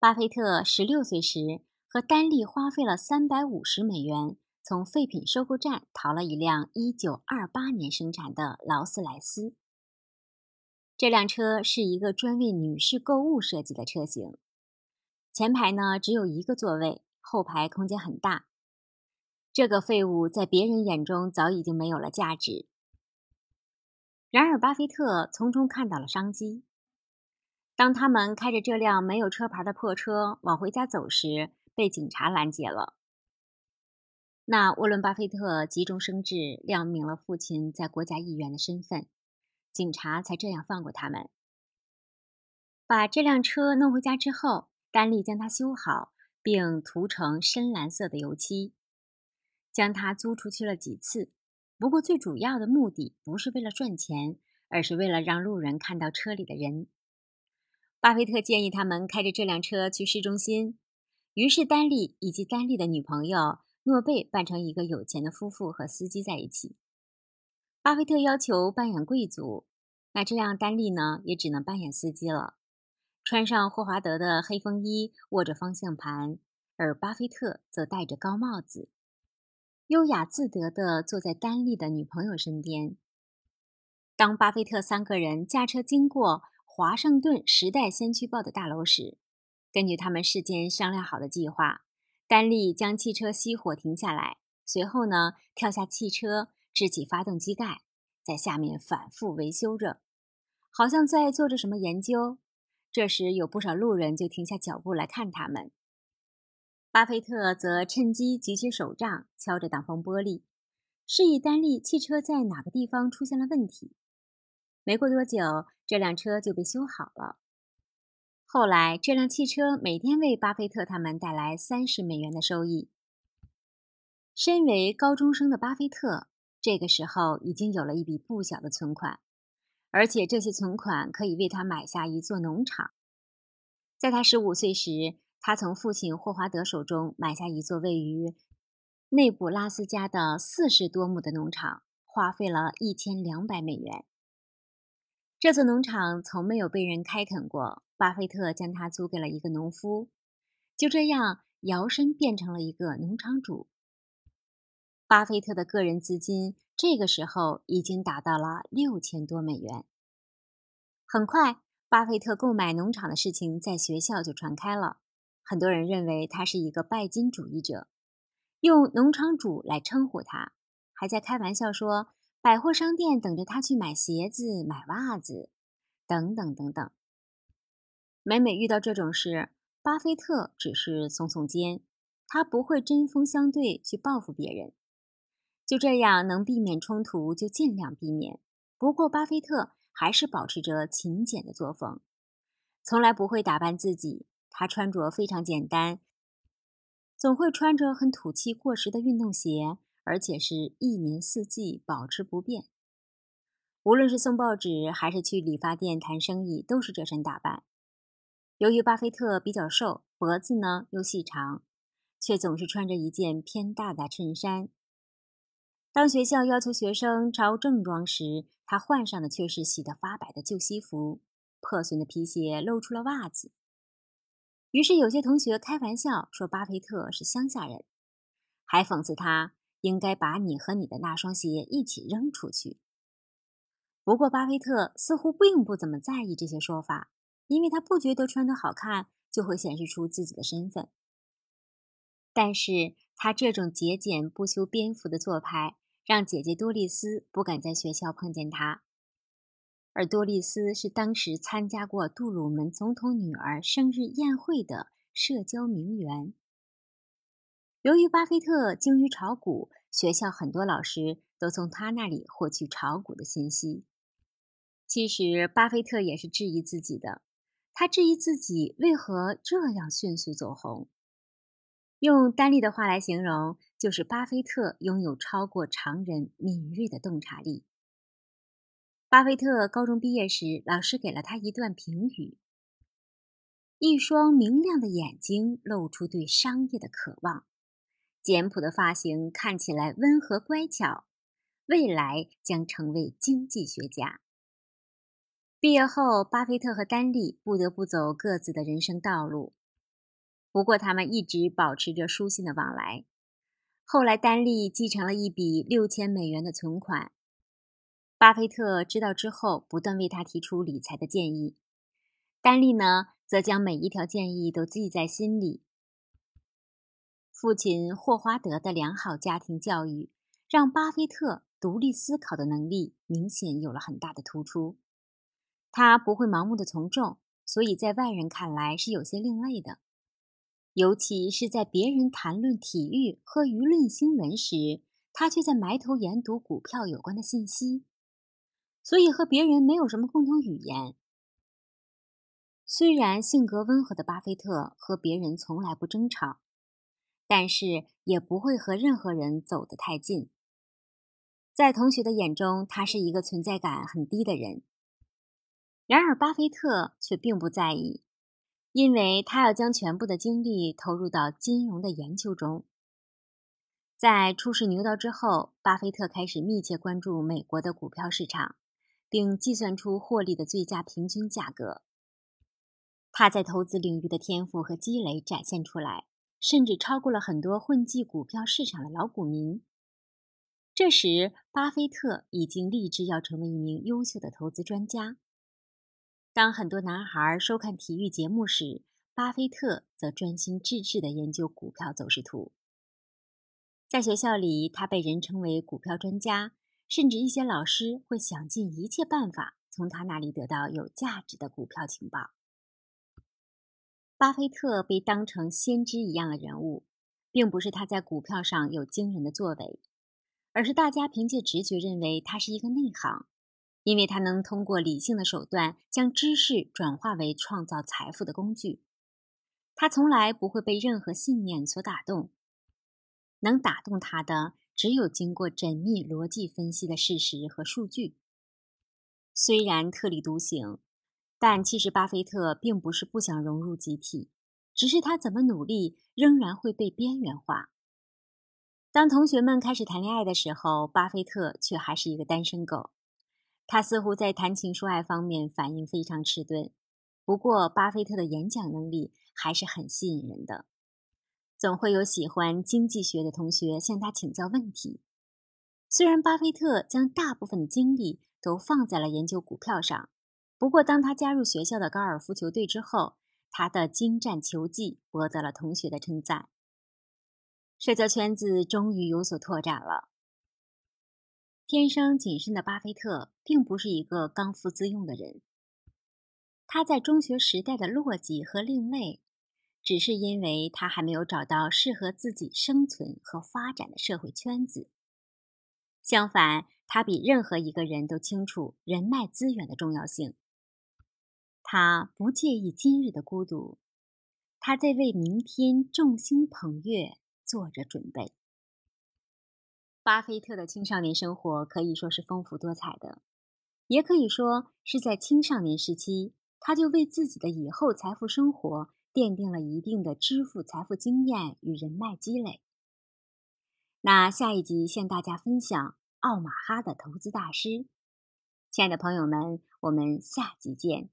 巴菲特十六岁时，和丹利花费了三百五十美元，从废品收购站淘了一辆一九二八年生产的劳斯莱斯。这辆车是一个专为女士购物设计的车型，前排呢只有一个座位，后排空间很大。这个废物在别人眼中早已经没有了价值。然而，巴菲特从中看到了商机。当他们开着这辆没有车牌的破车往回家走时，被警察拦截了。那沃伦·巴菲特急中生智，亮明了父亲在国家议员的身份，警察才这样放过他们。把这辆车弄回家之后，丹利将它修好，并涂成深蓝色的油漆，将它租出去了几次。不过，最主要的目的不是为了赚钱，而是为了让路人看到车里的人。巴菲特建议他们开着这辆车去市中心，于是丹利以及丹利的女朋友诺贝扮成一个有钱的夫妇和司机在一起。巴菲特要求扮演贵族，那这样丹利呢也只能扮演司机了，穿上霍华德的黑风衣，握着方向盘，而巴菲特则戴着高帽子，优雅自得地坐在丹利的女朋友身边。当巴菲特三个人驾车经过。华盛顿时代先驱报的大楼时，根据他们事先商量好的计划，丹利将汽车熄火停下来，随后呢跳下汽车，支起发动机盖，在下面反复维修着，好像在做着什么研究。这时有不少路人就停下脚步来看他们。巴菲特则趁机举起手杖，敲着挡风玻璃，示意丹利汽车在哪个地方出现了问题。没过多久，这辆车就被修好了。后来，这辆汽车每天为巴菲特他们带来三十美元的收益。身为高中生的巴菲特，这个时候已经有了一笔不小的存款，而且这些存款可以为他买下一座农场。在他十五岁时，他从父亲霍华德手中买下一座位于内布拉斯加的四十多亩的农场，花费了一千两百美元。这座农场从没有被人开垦过，巴菲特将它租给了一个农夫，就这样摇身变成了一个农场主。巴菲特的个人资金这个时候已经达到了六千多美元。很快，巴菲特购买农场的事情在学校就传开了，很多人认为他是一个拜金主义者，用农场主来称呼他，还在开玩笑说。百货商店等着他去买鞋子、买袜子，等等等等。每每遇到这种事，巴菲特只是耸耸肩，他不会针锋相对去报复别人。就这样，能避免冲突就尽量避免。不过，巴菲特还是保持着勤俭的作风，从来不会打扮自己。他穿着非常简单，总会穿着很土气、过时的运动鞋。而且是一年四季保持不变。无论是送报纸还是去理发店谈生意，都是这身打扮。由于巴菲特比较瘦，脖子呢又细长，却总是穿着一件偏大的衬衫。当学校要求学生着正装时，他换上的却是洗得发白的旧西服，破损的皮鞋露出了袜子。于是有些同学开玩笑说巴菲特是乡下人，还讽刺他。应该把你和你的那双鞋一起扔出去。不过，巴菲特似乎并不怎么在意这些说法，因为他不觉得穿得好看就会显示出自己的身份。但是他这种节俭不修边幅的做派，让姐姐多丽丝不敢在学校碰见他。而多丽丝是当时参加过杜鲁门总统女儿生日宴会的社交名媛。由于巴菲特精于炒股，学校很多老师都从他那里获取炒股的信息。其实，巴菲特也是质疑自己的。他质疑自己为何这样迅速走红。用丹利的话来形容，就是巴菲特拥有超过常人敏锐的洞察力。巴菲特高中毕业时，老师给了他一段评语：一双明亮的眼睛露出对商业的渴望。简朴的发型看起来温和乖巧，未来将成为经济学家。毕业后，巴菲特和丹利不得不走各自的人生道路。不过他们一直保持着书信的往来。后来，丹利继承了一笔六千美元的存款。巴菲特知道之后，不断为他提出理财的建议。丹利呢，则将每一条建议都记在心里。父亲霍华德的良好家庭教育，让巴菲特独立思考的能力明显有了很大的突出。他不会盲目的从众，所以在外人看来是有些另类的。尤其是在别人谈论体育和舆论新闻时，他却在埋头研读股票有关的信息，所以和别人没有什么共同语言。虽然性格温和的巴菲特和别人从来不争吵。但是也不会和任何人走得太近。在同学的眼中，他是一个存在感很低的人。然而，巴菲特却并不在意，因为他要将全部的精力投入到金融的研究中。在初识牛刀之后，巴菲特开始密切关注美国的股票市场，并计算出获利的最佳平均价格。他在投资领域的天赋和积累展现出来。甚至超过了很多混迹股票市场的老股民。这时，巴菲特已经立志要成为一名优秀的投资专家。当很多男孩收看体育节目时，巴菲特则专心致志地研究股票走势图。在学校里，他被人称为股票专家，甚至一些老师会想尽一切办法从他那里得到有价值的股票情报。巴菲特被当成先知一样的人物，并不是他在股票上有惊人的作为，而是大家凭借直觉认为他是一个内行，因为他能通过理性的手段将知识转化为创造财富的工具。他从来不会被任何信念所打动，能打动他的只有经过缜密逻辑分析的事实和数据。虽然特立独行。但其实，巴菲特并不是不想融入集体，只是他怎么努力，仍然会被边缘化。当同学们开始谈恋爱的时候，巴菲特却还是一个单身狗。他似乎在谈情说爱方面反应非常迟钝。不过，巴菲特的演讲能力还是很吸引人的，总会有喜欢经济学的同学向他请教问题。虽然巴菲特将大部分的精力都放在了研究股票上。不过，当他加入学校的高尔夫球队之后，他的精湛球技博得了同学的称赞。社交圈子终于有所拓展了。天生谨慎的巴菲特并不是一个刚愎自用的人。他在中学时代的落寂和另类，只是因为他还没有找到适合自己生存和发展的社会圈子。相反，他比任何一个人都清楚人脉资源的重要性。他不介意今日的孤独，他在为明天众星捧月做着准备。巴菲特的青少年生活可以说是丰富多彩的，也可以说是在青少年时期，他就为自己的以后财富生活奠定了一定的支付财富经验与人脉积累。那下一集向大家分享奥马哈的投资大师。亲爱的朋友们，我们下集见。